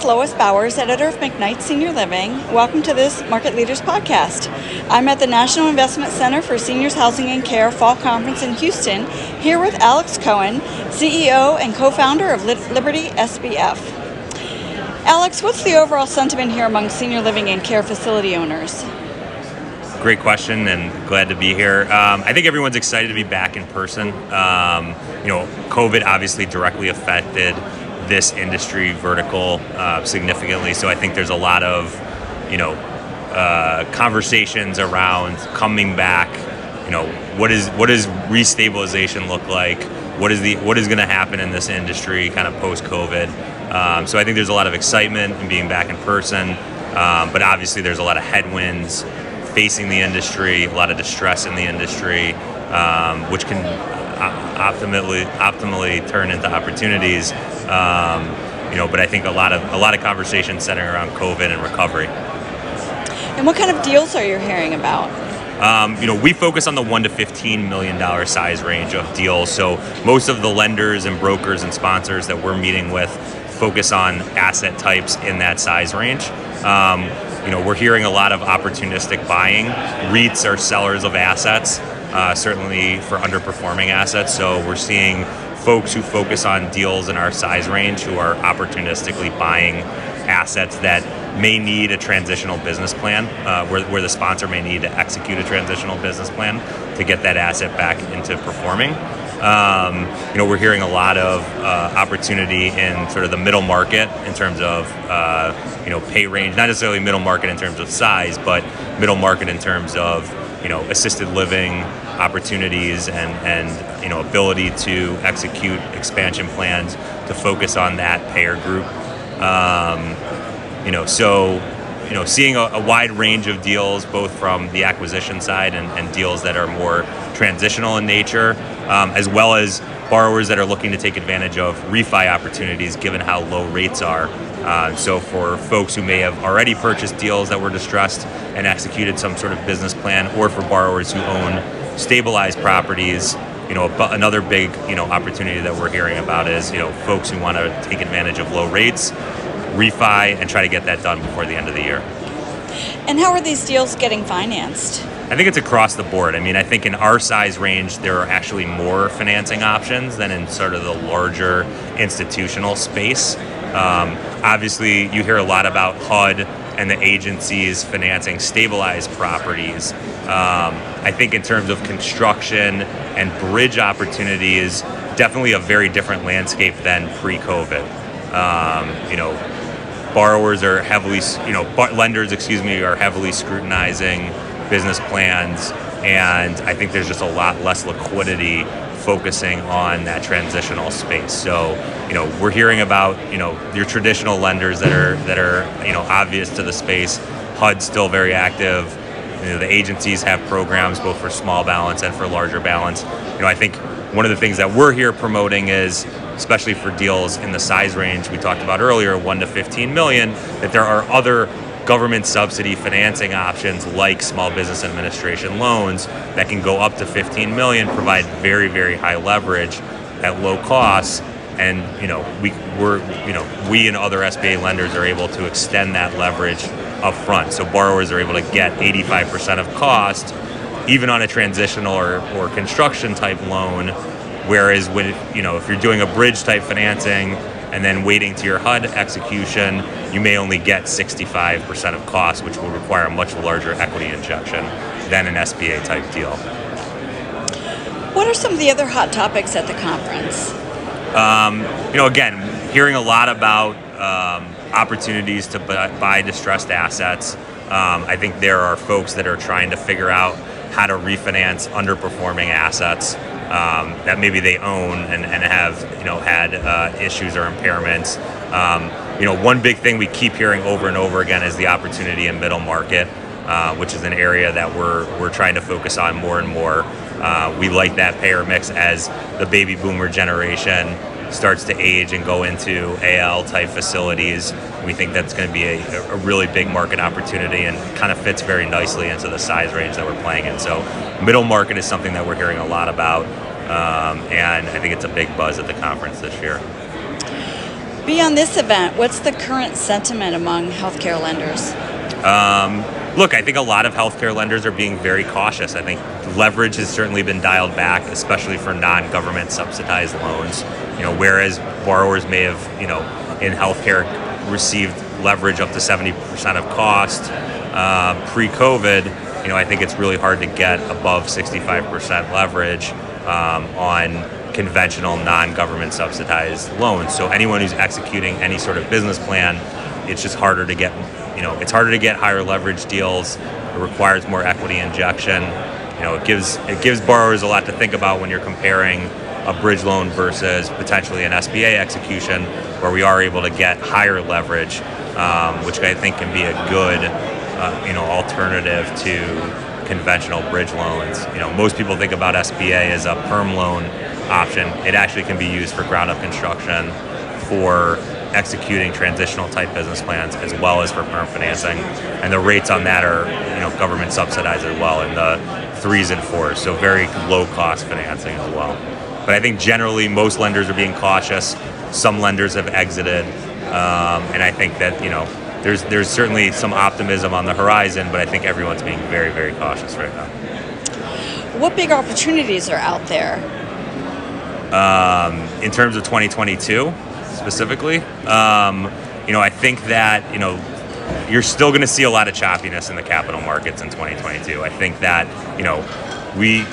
is Lois Bowers, editor of McKnight Senior Living. Welcome to this Market Leaders podcast. I'm at the National Investment Center for Seniors Housing and Care Fall Conference in Houston, here with Alex Cohen, CEO and co founder of Liberty SBF. Alex, what's the overall sentiment here among senior living and care facility owners? Great question, and glad to be here. Um, I think everyone's excited to be back in person. Um, you know, COVID obviously directly affected this industry vertical uh, significantly. So I think there's a lot of, you know, uh, conversations around coming back. You know, what is what does restabilization look like? What is the what is going to happen in this industry, kind of post COVID? Um, so I think there's a lot of excitement in being back in person, um, but obviously there's a lot of headwinds facing the industry, a lot of distress in the industry, um, which can optimally optimally turn into opportunities. Um, you know, but I think a lot of a lot of conversations centering around COVID and recovery. And what kind of deals are you hearing about? Um, you know, we focus on the one to fifteen million dollar size range of deals. So most of the lenders and brokers and sponsors that we're meeting with focus on asset types in that size range. Um, you know, we're hearing a lot of opportunistic buying. REITs are sellers of assets uh, certainly for underperforming assets. So we're seeing folks who focus on deals in our size range who are opportunistically buying assets that may need a transitional business plan, uh, where, where the sponsor may need to execute a transitional business plan to get that asset back into performing. Um, you know, we're hearing a lot of uh, opportunity in sort of the middle market in terms of uh, you know pay range, not necessarily middle market in terms of size, but middle market in terms of you know assisted living opportunities and and you know ability to execute expansion plans to focus on that payer group. Um, you know, so you know, seeing a, a, wide range of deals, both from the acquisition side and, and deals that are more transitional in nature, um, as well as borrowers that are looking to take advantage of refi opportunities given how low rates are. Uh, so, for folks who may have already purchased deals that were distressed and executed some sort of business plan, or for borrowers who own stabilized properties, you know, another big you know opportunity that we're hearing about is you know folks who want to take advantage of low rates, refi, and try to get that done before the end of the year. And how are these deals getting financed? I think it's across the board. I mean, I think in our size range, there are actually more financing options than in sort of the larger institutional space. Um, obviously, you hear a lot about HUD and the agencies financing stabilized properties. Um, I think in terms of construction and bridge opportunities, definitely a very different landscape than pre-COVID. Um, you know, borrowers are heavily, you know, lenders, excuse me, are heavily scrutinizing business plans, and I think there's just a lot less liquidity focusing on that transitional space. So, you know, we're hearing about, you know, your traditional lenders that are that are, you know, obvious to the space. HUD's still very active. You know, the agencies have programs both for small balance and for larger balance. You know, I think one of the things that we're here promoting is especially for deals in the size range we talked about earlier, 1 to 15 million, that there are other government subsidy financing options like small business administration loans that can go up to 15 million, provide very, very high leverage at low costs. And you know, we we're you know, we and other SBA lenders are able to extend that leverage up front. So borrowers are able to get 85% of cost, even on a transitional or, or construction type loan. Whereas when you know, if you're doing a bridge type financing and then waiting to your HUD execution, you may only get 65% of cost, which will require a much larger equity injection than an SBA type deal. What are some of the other hot topics at the conference? Um, you know, again, hearing a lot about um, opportunities to buy distressed assets. Um, I think there are folks that are trying to figure out how to refinance underperforming assets um, that maybe they own and, and have you know had uh, issues or impairments. Um, you know, one big thing we keep hearing over and over again is the opportunity in middle market, uh, which is an area that we're we're trying to focus on more and more. Uh, we like that payer mix as the baby boomer generation starts to age and go into AL type facilities. We think that's going to be a, a, really big market opportunity and kind of fits very nicely into the size range that we're playing in. So, middle market is something that we're hearing a lot about, um, and I think it's a big buzz at the conference this year. Beyond this event, what's the current sentiment among healthcare lenders? Um, look, I think a lot of healthcare lenders are being very cautious. I think leverage has certainly been dialed back, especially for non-government subsidized loans. You know, whereas borrowers may have, you know, in healthcare received leverage up to 70% of cost uh, pre-COVID, you know, I think it's really hard to get above 65% leverage um, on conventional non-government subsidized loans. So anyone who's executing any sort of business plan, it's just harder to get, you know, it's harder to get higher leverage deals. It requires more equity injection. You know, it gives it gives borrowers a lot to think about when you're comparing a bridge loan versus potentially an SBA execution, where we are able to get higher leverage, um, which I think can be a good, uh, you know, alternative to conventional bridge loans. You know, most people think about SBA as a perm loan option. It actually can be used for ground up construction, for executing transitional type business plans as well as for perm financing. And the rates on that are, you know, government subsidized as well in the threes and fours, so very low cost financing as well. But I think generally most lenders are being cautious. Some lenders have exited, um, and I think that you know there's there's certainly some optimism on the horizon, but I think everyone's being very very cautious right now. What big opportunities are out there? Um, in terms of 2022 specifically, um, you know, I think that you know you're still going to see a lot of choppiness in the capital markets in 2022. I think that you know we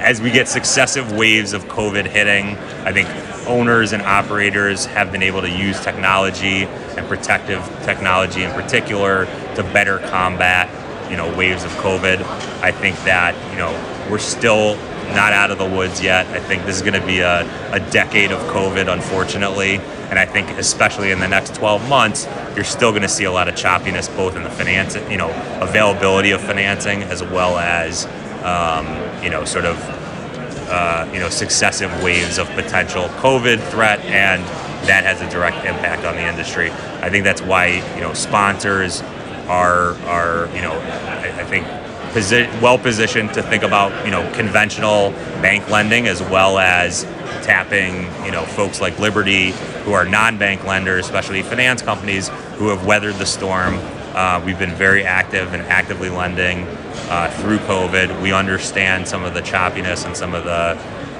as we get successive waves of COVID hitting, I think owners and operators have been able to use technology and protective technology in particular to better combat, you know, waves of COVID. I think that, you know, we're still not out of the woods yet. I think this is going to be a, a decade of COVID, unfortunately. And I think, especially in the next 12 months, you're still going to see a lot of choppiness, both in the finance, you know, availability of financing, as well as, um, you know, sort of, uh, you know, successive waves of potential COVID threat, and that has a direct impact on the industry. I think that's why, you know, sponsors are, are you know, I, I think posi- well positioned to think about you know conventional bank lending as well as tapping you know folks like Liberty who are non-bank lenders, especially finance companies who have weathered the storm. Uh, we've been very active and actively lending uh, through COVID. We understand some of the choppiness and some of the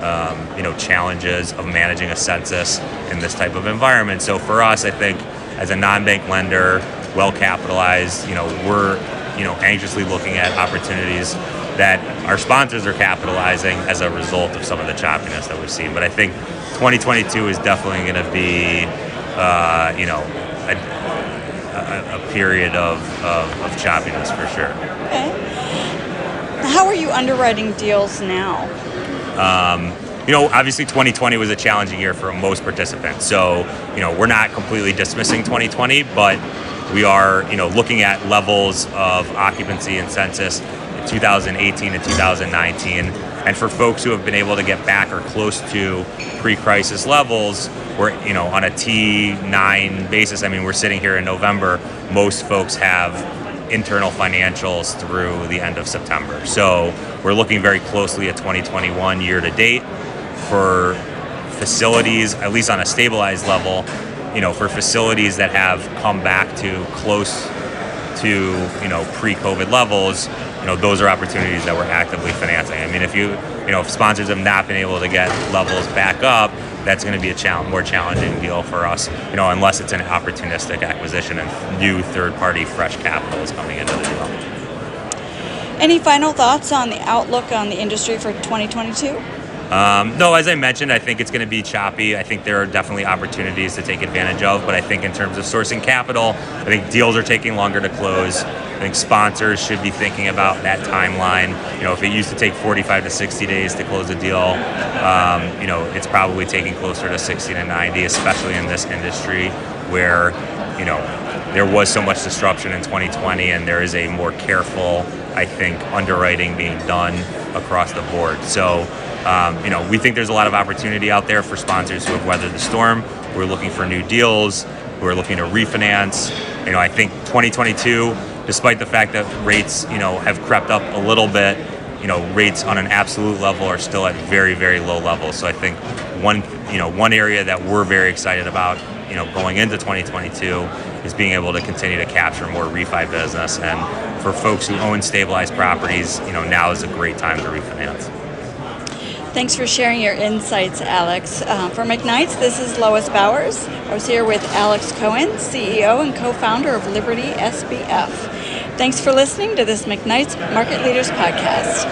um, you know challenges of managing a census in this type of environment. So for us, I think as a non-bank lender, well capitalized, you know we're you know anxiously looking at opportunities that our sponsors are capitalizing as a result of some of the choppiness that we've seen. But I think 2022 is definitely going to be, uh, you know, a, a, a period of, of, of, choppiness for sure. Okay. How are you underwriting deals now? Um, you know, obviously 2020 was a challenging year for most participants. So, you know, we're not completely dismissing 2020, but we are, you know, looking at levels of occupancy and census in 2018 and 2019. And for folks who have been able to get back or close to pre-crisis levels, we're, you know, on a T9 basis. I mean, we're sitting here in November. Most folks have internal financials through the end of September. So we're looking very closely at 2021 year to date for facilities, at least on a stabilized level, you know, for facilities that have come back to close to, you know, pre-COVID levels, you know, those are opportunities that we're actively financing. I mean, if you, you know, if sponsors have not been able to get levels back up, that's going to be a challenge, more challenging deal for us, you know, unless it's an opportunistic acquisition and new third-party fresh capital is coming into the deal. Any final thoughts on the outlook on the industry for 2022? Um, no, as I mentioned, I think it's going to be choppy. I think there are definitely opportunities to take advantage of, but I think in terms of sourcing capital, I think deals are taking longer to close. I think sponsors should be thinking about that timeline. You know, if it used to take 45 to 60 days to close a deal, um, you know, it's probably taking closer to 60 to 90, especially in this industry where, you know, there was so much disruption in 2020 and there is a more careful, I think, underwriting being done across the board. So, um, you know, we think there's a lot of opportunity out there for sponsors who have weathered the storm. We're looking for new deals. We're looking to refinance. You know, I think 2022, despite the fact that rates, you know, have crept up a little bit, you know, rates on an absolute level are still at very, very low levels. So I think one, you know, one area that we're very excited about you know, going into 2022 is being able to continue to capture more refi business. And for folks who own stabilized properties, you know, now is a great time to refinance. Thanks for sharing your insights, Alex. Uh, for McKnight's, this is Lois Bowers. I was here with Alex Cohen, CEO and co founder of Liberty SBF. Thanks for listening to this McKnight's Market Leaders Podcast.